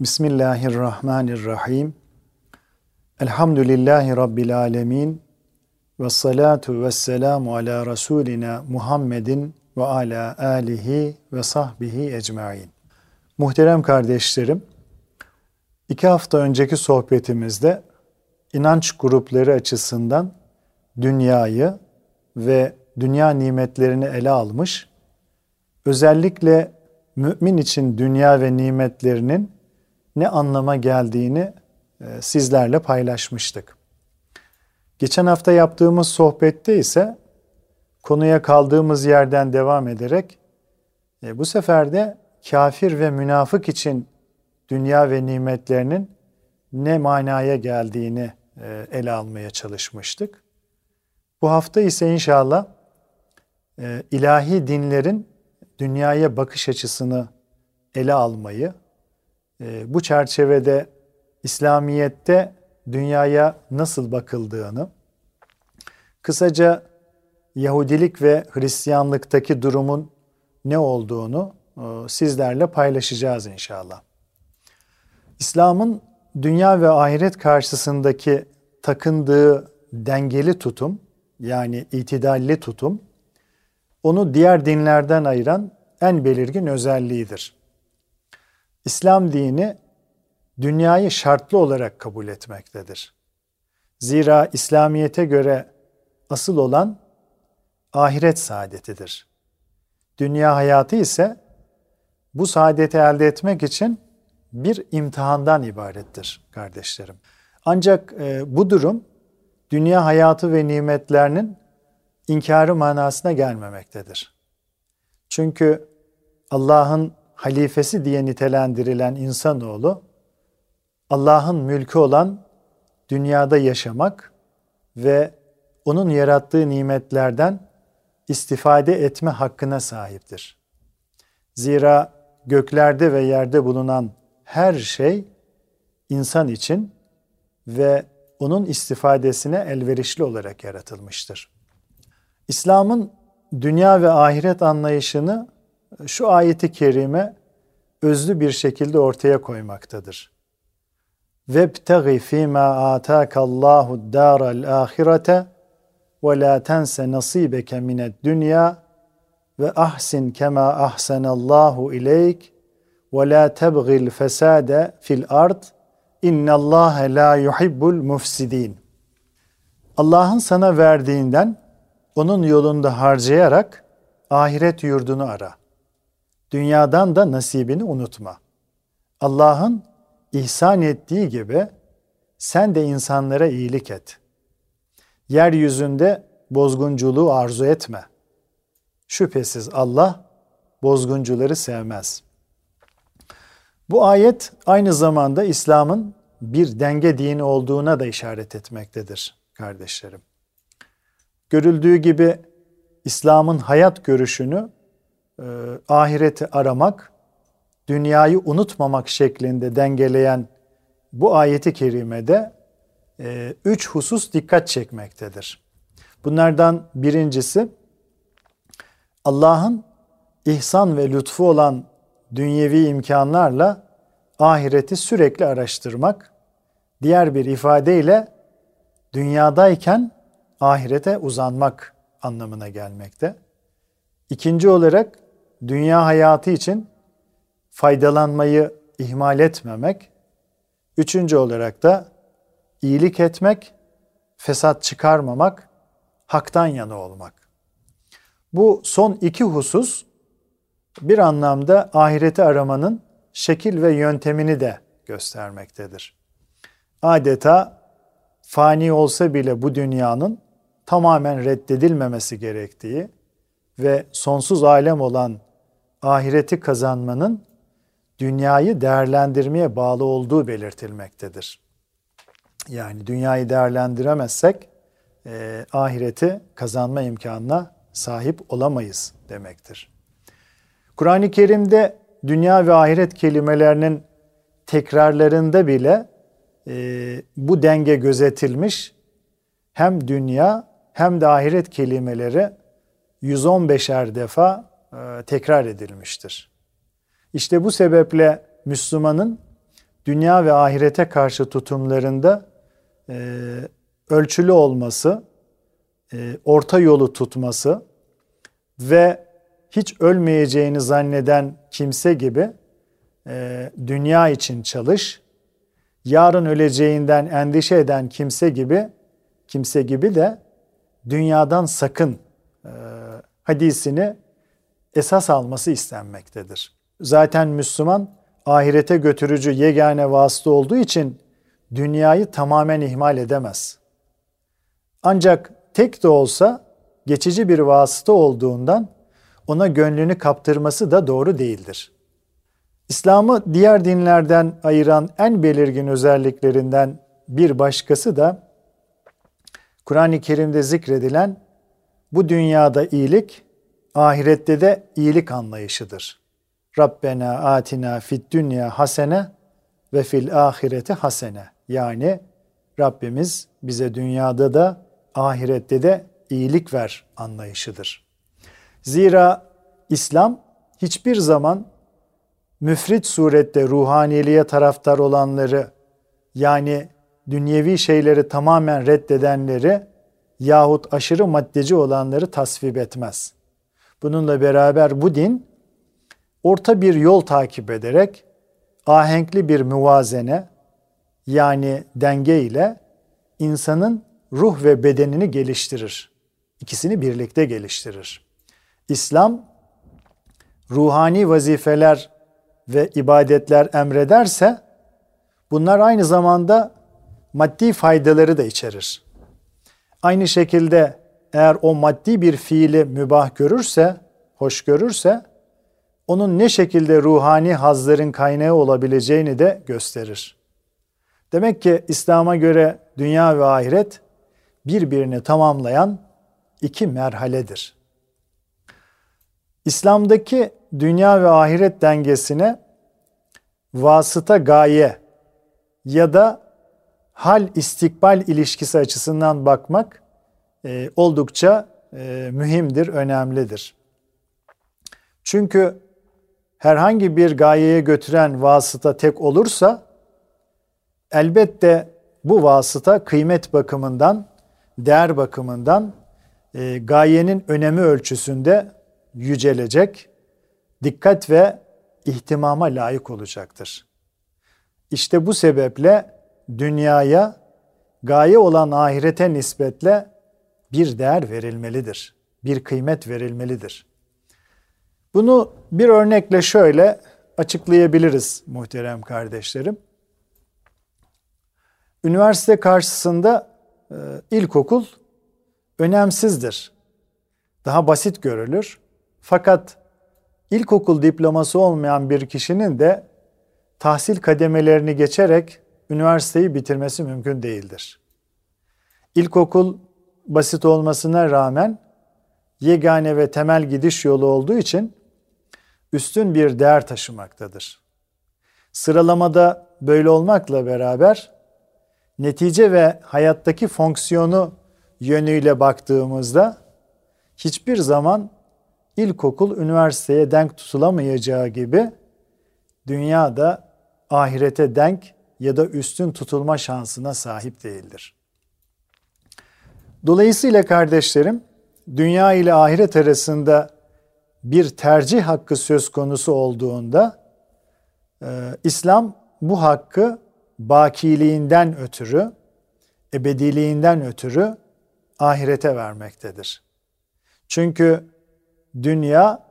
Bismillahirrahmanirrahim. Elhamdülillahi rabbil alamin. Ve salatu ve selamu ala Resulina Muhammedin ve ala alihi ve sahbihi ecmain. Muhterem kardeşlerim, iki hafta önceki sohbetimizde inanç grupları açısından dünyayı ve dünya nimetlerini ele almış, özellikle mümin için dünya ve nimetlerinin ne anlama geldiğini e, sizlerle paylaşmıştık. Geçen hafta yaptığımız sohbette ise konuya kaldığımız yerden devam ederek e, bu sefer de kafir ve münafık için dünya ve nimetlerinin ne manaya geldiğini e, ele almaya çalışmıştık. Bu hafta ise inşallah ilahi dinlerin dünyaya bakış açısını ele almayı, bu çerçevede İslamiyet'te dünyaya nasıl bakıldığını, kısaca Yahudilik ve Hristiyanlıktaki durumun ne olduğunu e, sizlerle paylaşacağız inşallah. İslam'ın dünya ve ahiret karşısındaki takındığı dengeli tutum yani itidalli tutum onu diğer dinlerden ayıran en belirgin özelliğidir. İslam dini dünyayı şartlı olarak kabul etmektedir. Zira İslamiyete göre asıl olan ahiret saadetidir. Dünya hayatı ise bu saadeti elde etmek için bir imtihandan ibarettir kardeşlerim. Ancak e, bu durum dünya hayatı ve nimetlerinin inkarı manasına gelmemektedir. Çünkü Allah'ın halifesi diye nitelendirilen insanoğlu Allah'ın mülkü olan dünyada yaşamak ve onun yarattığı nimetlerden istifade etme hakkına sahiptir. Zira göklerde ve yerde bulunan her şey insan için ve onun istifadesine elverişli olarak yaratılmıştır. İslam'ın dünya ve ahiret anlayışını şu ayeti kerime özlü bir şekilde ortaya koymaktadır. Vebtagi fîmâ âtâkallâhu dâral âhirete ve lâ tense nasîbeke mined dünya ve ahsin kema ahsenallahu ileyk ve la tebgil fesade fil ard innallâhe la yuhibbul mufsidin. Allah'ın sana verdiğinden onun yolunda harcayarak ahiret yurdunu ara. Dünyadan da nasibini unutma. Allah'ın ihsan ettiği gibi sen de insanlara iyilik et. Yeryüzünde bozgunculuğu arzu etme. Şüphesiz Allah bozguncuları sevmez. Bu ayet aynı zamanda İslam'ın bir denge dini olduğuna da işaret etmektedir kardeşlerim. Görüldüğü gibi İslam'ın hayat görüşünü e, ahireti aramak, dünyayı unutmamak şeklinde dengeleyen bu ayeti kerimede e, üç husus dikkat çekmektedir. Bunlardan birincisi Allah'ın ihsan ve lütfu olan dünyevi imkanlarla ahireti sürekli araştırmak, diğer bir ifadeyle dünyadayken ahirete uzanmak anlamına gelmekte. İkinci olarak dünya hayatı için faydalanmayı ihmal etmemek Üçüncü olarak da iyilik etmek, fesat çıkarmamak, haktan yana olmak. Bu son iki husus bir anlamda ahireti aramanın şekil ve yöntemini de göstermektedir. Adeta fani olsa bile bu dünyanın tamamen reddedilmemesi gerektiği ve sonsuz alem olan ahireti kazanmanın dünyayı değerlendirmeye bağlı olduğu belirtilmektedir. Yani dünyayı değerlendiremezsek e, ahireti kazanma imkanına sahip olamayız demektir. Kur'an-ı Kerim'de dünya ve ahiret kelimelerinin tekrarlarında bile e, bu denge gözetilmiş. Hem dünya hem de ahiret kelimeleri 115'er defa tekrar edilmiştir. İşte bu sebeple Müslümanın dünya ve ahirete karşı tutumlarında e, ölçülü olması, e, orta yolu tutması ve hiç ölmeyeceğini zanneden kimse gibi e, dünya için çalış, yarın öleceğinden endişe eden kimse gibi kimse gibi de dünyadan sakın e, hadisini esas alması istenmektedir. Zaten Müslüman ahirete götürücü yegane vasıta olduğu için dünyayı tamamen ihmal edemez. Ancak tek de olsa geçici bir vasıta olduğundan ona gönlünü kaptırması da doğru değildir. İslam'ı diğer dinlerden ayıran en belirgin özelliklerinden bir başkası da Kur'an-ı Kerim'de zikredilen bu dünyada iyilik, ahirette de iyilik anlayışıdır. Rabbena atina fid dünya hasene ve fil ahireti hasene. Yani Rabbimiz bize dünyada da ahirette de iyilik ver anlayışıdır. Zira İslam hiçbir zaman müfrit surette ruhaniliğe taraftar olanları yani dünyevi şeyleri tamamen reddedenleri yahut aşırı maddeci olanları tasvip etmez. Bununla beraber bu din orta bir yol takip ederek ahenkli bir muvazene yani denge ile insanın ruh ve bedenini geliştirir. İkisini birlikte geliştirir. İslam ruhani vazifeler ve ibadetler emrederse bunlar aynı zamanda maddi faydaları da içerir. Aynı şekilde eğer o maddi bir fiili mübah görürse, hoş görürse onun ne şekilde ruhani hazların kaynağı olabileceğini de gösterir. Demek ki İslam'a göre dünya ve ahiret birbirini tamamlayan iki merhaledir. İslam'daki dünya ve ahiret dengesine vasıta gaye ya da hal istikbal ilişkisi açısından bakmak e, oldukça e, mühimdir, önemlidir. Çünkü herhangi bir gayeye götüren vasıta tek olursa elbette bu vasıta kıymet bakımından, değer bakımından e, gayenin önemi ölçüsünde yücelecek, dikkat ve ihtimama layık olacaktır. İşte bu sebeple dünyaya gaye olan ahirete nispetle bir değer verilmelidir. Bir kıymet verilmelidir. Bunu bir örnekle şöyle açıklayabiliriz muhterem kardeşlerim. Üniversite karşısında e, ilkokul önemsizdir. Daha basit görülür. Fakat ilkokul diploması olmayan bir kişinin de tahsil kademelerini geçerek üniversiteyi bitirmesi mümkün değildir. İlkokul basit olmasına rağmen yegane ve temel gidiş yolu olduğu için üstün bir değer taşımaktadır. Sıralamada böyle olmakla beraber netice ve hayattaki fonksiyonu yönüyle baktığımızda hiçbir zaman ilkokul üniversiteye denk tutulamayacağı gibi dünyada ahirete denk ya da üstün tutulma şansına sahip değildir. Dolayısıyla kardeşlerim, dünya ile ahiret arasında bir tercih hakkı söz konusu olduğunda e, İslam bu hakkı bakiliğinden ötürü, ebediliğinden ötürü ahirete vermektedir. Çünkü dünya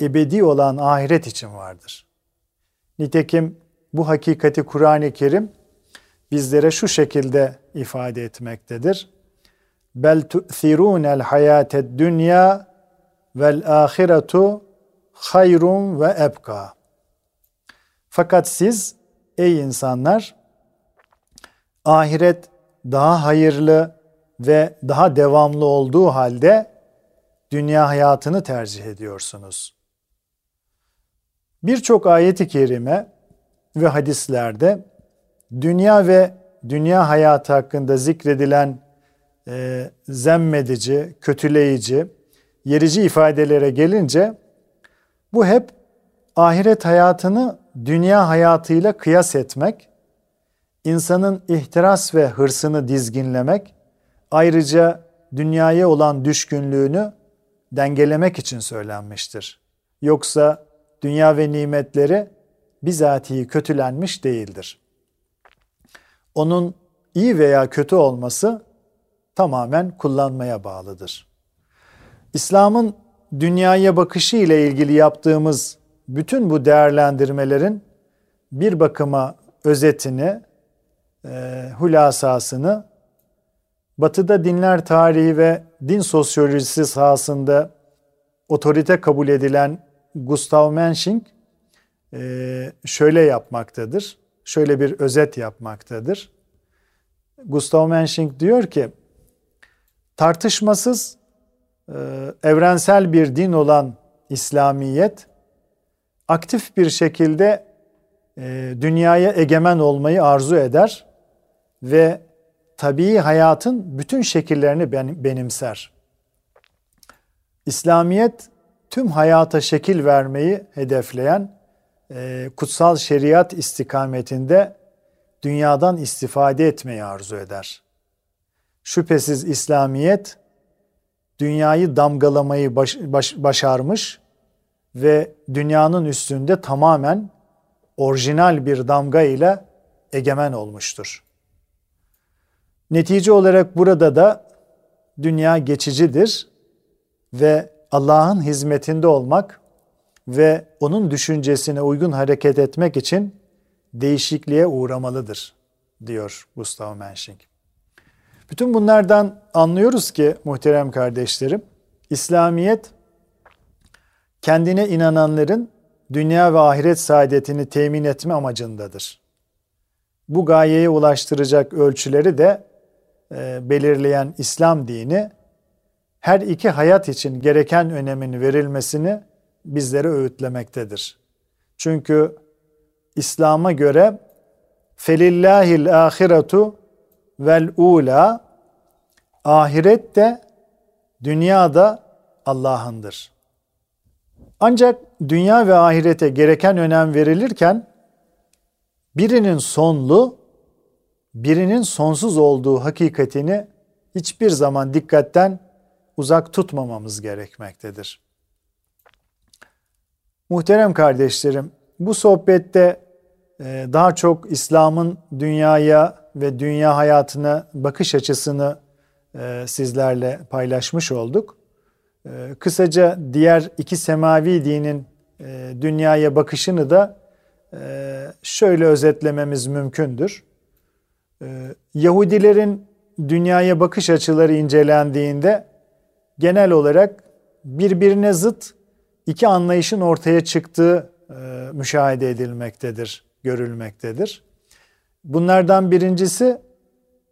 ebedi olan ahiret için vardır. Nitekim bu hakikati Kur'an-ı Kerim bizlere şu şekilde ifade etmektedir. Bel tu'thirunel hayated dünya vel ahiretu hayrun ve ebka. Fakat siz ey insanlar ahiret daha hayırlı ve daha devamlı olduğu halde dünya hayatını tercih ediyorsunuz. Birçok ayeti kerime ve hadislerde dünya ve dünya hayatı hakkında zikredilen e, zemmedici, kötüleyici, yerici ifadelere gelince bu hep ahiret hayatını dünya hayatıyla kıyas etmek, insanın ihtiras ve hırsını dizginlemek, ayrıca dünyaya olan düşkünlüğünü dengelemek için söylenmiştir. Yoksa dünya ve nimetleri bizatihi kötülenmiş değildir. Onun iyi veya kötü olması tamamen kullanmaya bağlıdır. İslam'ın dünyaya bakışı ile ilgili yaptığımız bütün bu değerlendirmelerin bir bakıma özetini, e, hulasasını Batı'da dinler tarihi ve din sosyolojisi sahasında otorite kabul edilen Gustav Mensching e, şöyle yapmaktadır. Şöyle bir özet yapmaktadır. Gustav Mensching diyor ki, tartışmasız e, evrensel bir din olan İslamiyet, aktif bir şekilde e, dünyaya egemen olmayı arzu eder ve tabii hayatın bütün şekillerini benimser. İslamiyet tüm hayata şekil vermeyi hedefleyen e, kutsal şeriat istikametinde dünyadan istifade etmeyi arzu eder. Şüphesiz İslamiyet dünyayı damgalamayı baş, baş, başarmış ve dünyanın üstünde tamamen orijinal bir damga ile egemen olmuştur. Netice olarak burada da dünya geçicidir ve Allah'ın hizmetinde olmak ve onun düşüncesine uygun hareket etmek için değişikliğe uğramalıdır diyor Gustav Mensching. Bütün bunlardan anlıyoruz ki muhterem kardeşlerim, İslamiyet kendine inananların dünya ve ahiret saadetini temin etme amacındadır. Bu gayeye ulaştıracak ölçüleri de e, belirleyen İslam dini her iki hayat için gereken önemin verilmesini bizlere öğütlemektedir. Çünkü İslam'a göre felillahil ahiretu vel ula ahiret de dünya da Allah'ındır. Ancak dünya ve ahirete gereken önem verilirken birinin sonlu, birinin sonsuz olduğu hakikatini hiçbir zaman dikkatten uzak tutmamamız gerekmektedir. Muhterem kardeşlerim, bu sohbette e, daha çok İslam'ın dünyaya ve dünya hayatına bakış açısını e, sizlerle paylaşmış olduk. E, kısaca diğer iki semavi dinin dünyaya bakışını da şöyle özetlememiz mümkündür. Yahudilerin dünyaya bakış açıları incelendiğinde genel olarak birbirine zıt iki anlayışın ortaya çıktığı e, müşahede edilmektedir, görülmektedir. Bunlardan birincisi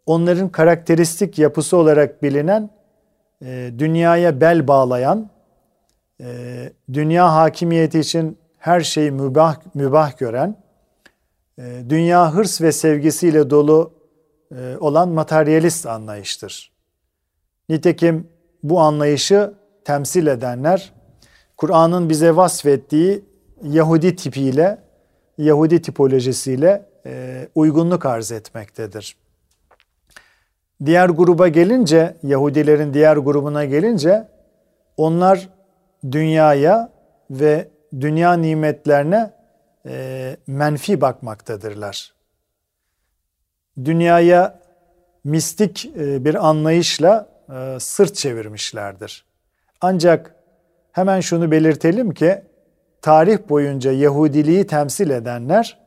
onların karakteristik yapısı olarak bilinen e, dünyaya bel bağlayan, e, dünya hakimiyeti için her şeyi mübah, mübah gören, e, dünya hırs ve sevgisiyle dolu e, olan materyalist anlayıştır. Nitekim bu anlayışı temsil edenler Kur'an'ın bize vasfettiği Yahudi tipiyle, Yahudi tipolojisiyle e, uygunluk arz etmektedir. Diğer gruba gelince, Yahudilerin diğer grubuna gelince onlar dünyaya ve dünya nimetlerine e, menfi bakmaktadırlar. dünyaya mistik e, bir anlayışla e, sırt çevirmişlerdir. Ancak hemen şunu belirtelim ki tarih boyunca Yahudiliği temsil edenler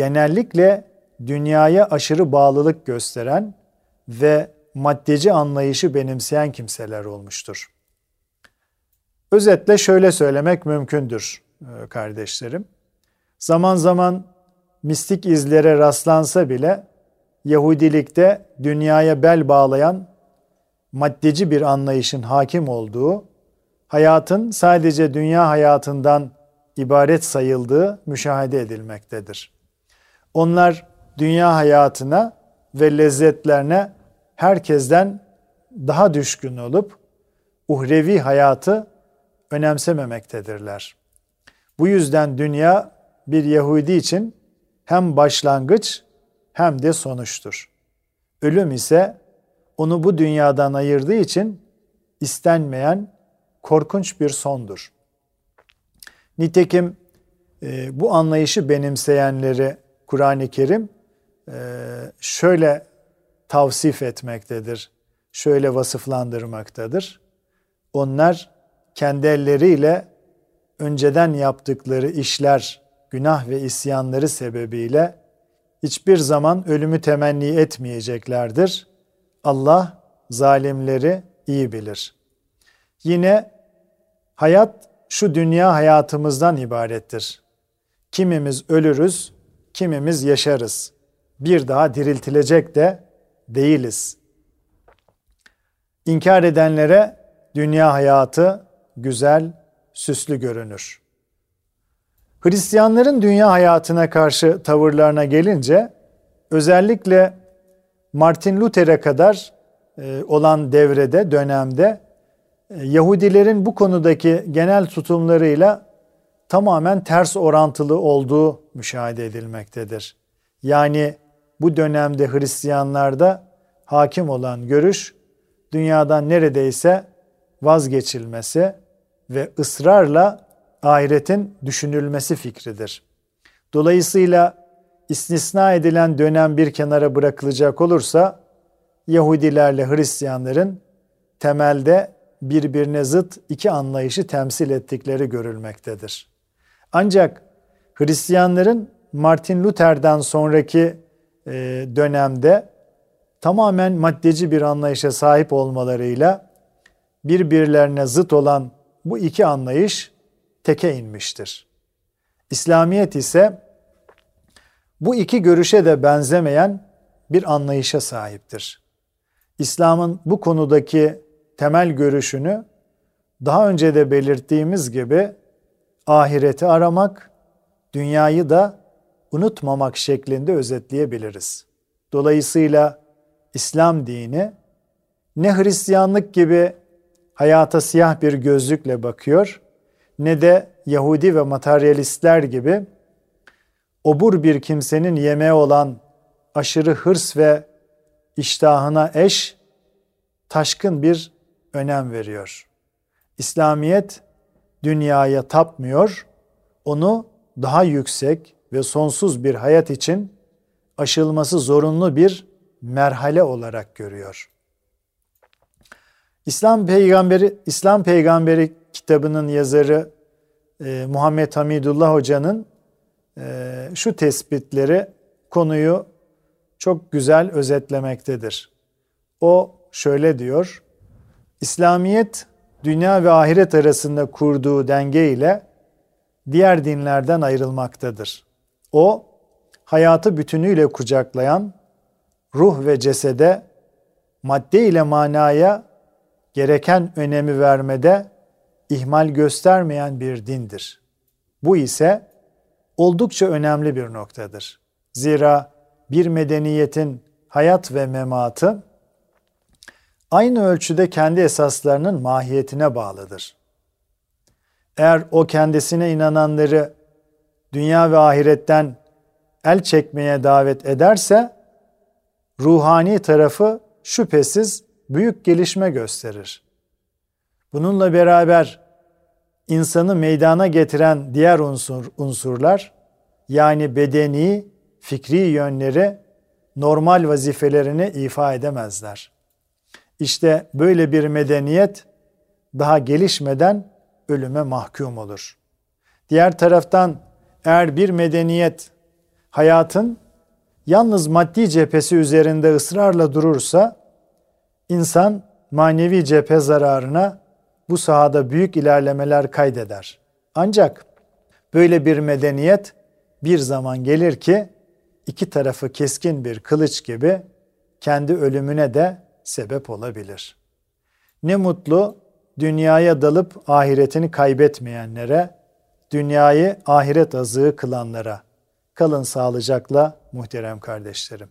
genellikle dünyaya aşırı bağlılık gösteren ve maddeci anlayışı benimseyen kimseler olmuştur. Özetle şöyle söylemek mümkündür e, kardeşlerim. Zaman zaman mistik izlere rastlansa bile Yahudilikte dünyaya bel bağlayan maddeci bir anlayışın hakim olduğu, hayatın sadece dünya hayatından ibaret sayıldığı müşahede edilmektedir. Onlar dünya hayatına ve lezzetlerine herkesten daha düşkün olup uhrevi hayatı önemsememektedirler. Bu yüzden dünya bir Yahudi için hem başlangıç hem de sonuçtur. Ölüm ise onu bu dünyadan ayırdığı için istenmeyen korkunç bir sondur. Nitekim e, bu anlayışı benimseyenleri Kur'an-ı Kerim e, şöyle tavsif etmektedir, şöyle vasıflandırmaktadır. Onlar kendi elleriyle önceden yaptıkları işler, günah ve isyanları sebebiyle hiçbir zaman ölümü temenni etmeyeceklerdir. Allah zalimleri iyi bilir. Yine hayat şu dünya hayatımızdan ibarettir. Kimimiz ölürüz, kimimiz yaşarız. Bir daha diriltilecek de değiliz. İnkar edenlere dünya hayatı güzel, süslü görünür. Hristiyanların dünya hayatına karşı tavırlarına gelince özellikle Martin Luther'e kadar e, olan devrede, dönemde e, Yahudilerin bu konudaki genel tutumlarıyla tamamen ters orantılı olduğu müşahede edilmektedir. Yani bu dönemde Hristiyanlarda hakim olan görüş dünyadan neredeyse vazgeçilmesi ve ısrarla ahiretin düşünülmesi fikridir. Dolayısıyla istisna edilen dönem bir kenara bırakılacak olursa Yahudilerle Hristiyanların temelde birbirine zıt iki anlayışı temsil ettikleri görülmektedir. Ancak Hristiyanların Martin Luther'den sonraki e, dönemde tamamen maddeci bir anlayışa sahip olmalarıyla birbirlerine zıt olan bu iki anlayış teke inmiştir. İslamiyet ise bu iki görüşe de benzemeyen bir anlayışa sahiptir. İslam'ın bu konudaki temel görüşünü daha önce de belirttiğimiz gibi ahireti aramak, dünyayı da unutmamak şeklinde özetleyebiliriz. Dolayısıyla İslam dini ne Hristiyanlık gibi hayata siyah bir gözlükle bakıyor ne de Yahudi ve materyalistler gibi obur bir kimsenin yemeği olan aşırı hırs ve iştahına eş taşkın bir önem veriyor. İslamiyet dünyaya tapmıyor, onu daha yüksek ve sonsuz bir hayat için aşılması zorunlu bir merhale olarak görüyor. İslam peygamberi İslam peygamberi kitabının yazarı e, Muhammed Hamidullah Hoca'nın e, şu tespitleri konuyu çok güzel özetlemektedir. O şöyle diyor. İslamiyet dünya ve ahiret arasında kurduğu denge ile diğer dinlerden ayrılmaktadır. O hayatı bütünüyle kucaklayan ruh ve cesede madde ile manaya gereken önemi vermede ihmal göstermeyen bir dindir. Bu ise oldukça önemli bir noktadır. Zira bir medeniyetin hayat ve mematı aynı ölçüde kendi esaslarının mahiyetine bağlıdır. Eğer o kendisine inananları dünya ve ahiretten el çekmeye davet ederse ruhani tarafı şüphesiz büyük gelişme gösterir. Bununla beraber insanı meydana getiren diğer unsur unsurlar yani bedeni, fikri yönleri normal vazifelerini ifa edemezler. İşte böyle bir medeniyet daha gelişmeden ölüme mahkum olur. Diğer taraftan eğer bir medeniyet hayatın yalnız maddi cephesi üzerinde ısrarla durursa insan manevi cephe zararına bu sahada büyük ilerlemeler kaydeder. Ancak böyle bir medeniyet bir zaman gelir ki iki tarafı keskin bir kılıç gibi kendi ölümüne de sebep olabilir. Ne mutlu dünyaya dalıp ahiretini kaybetmeyenlere, dünyayı ahiret azığı kılanlara. Kalın sağlıcakla muhterem kardeşlerim.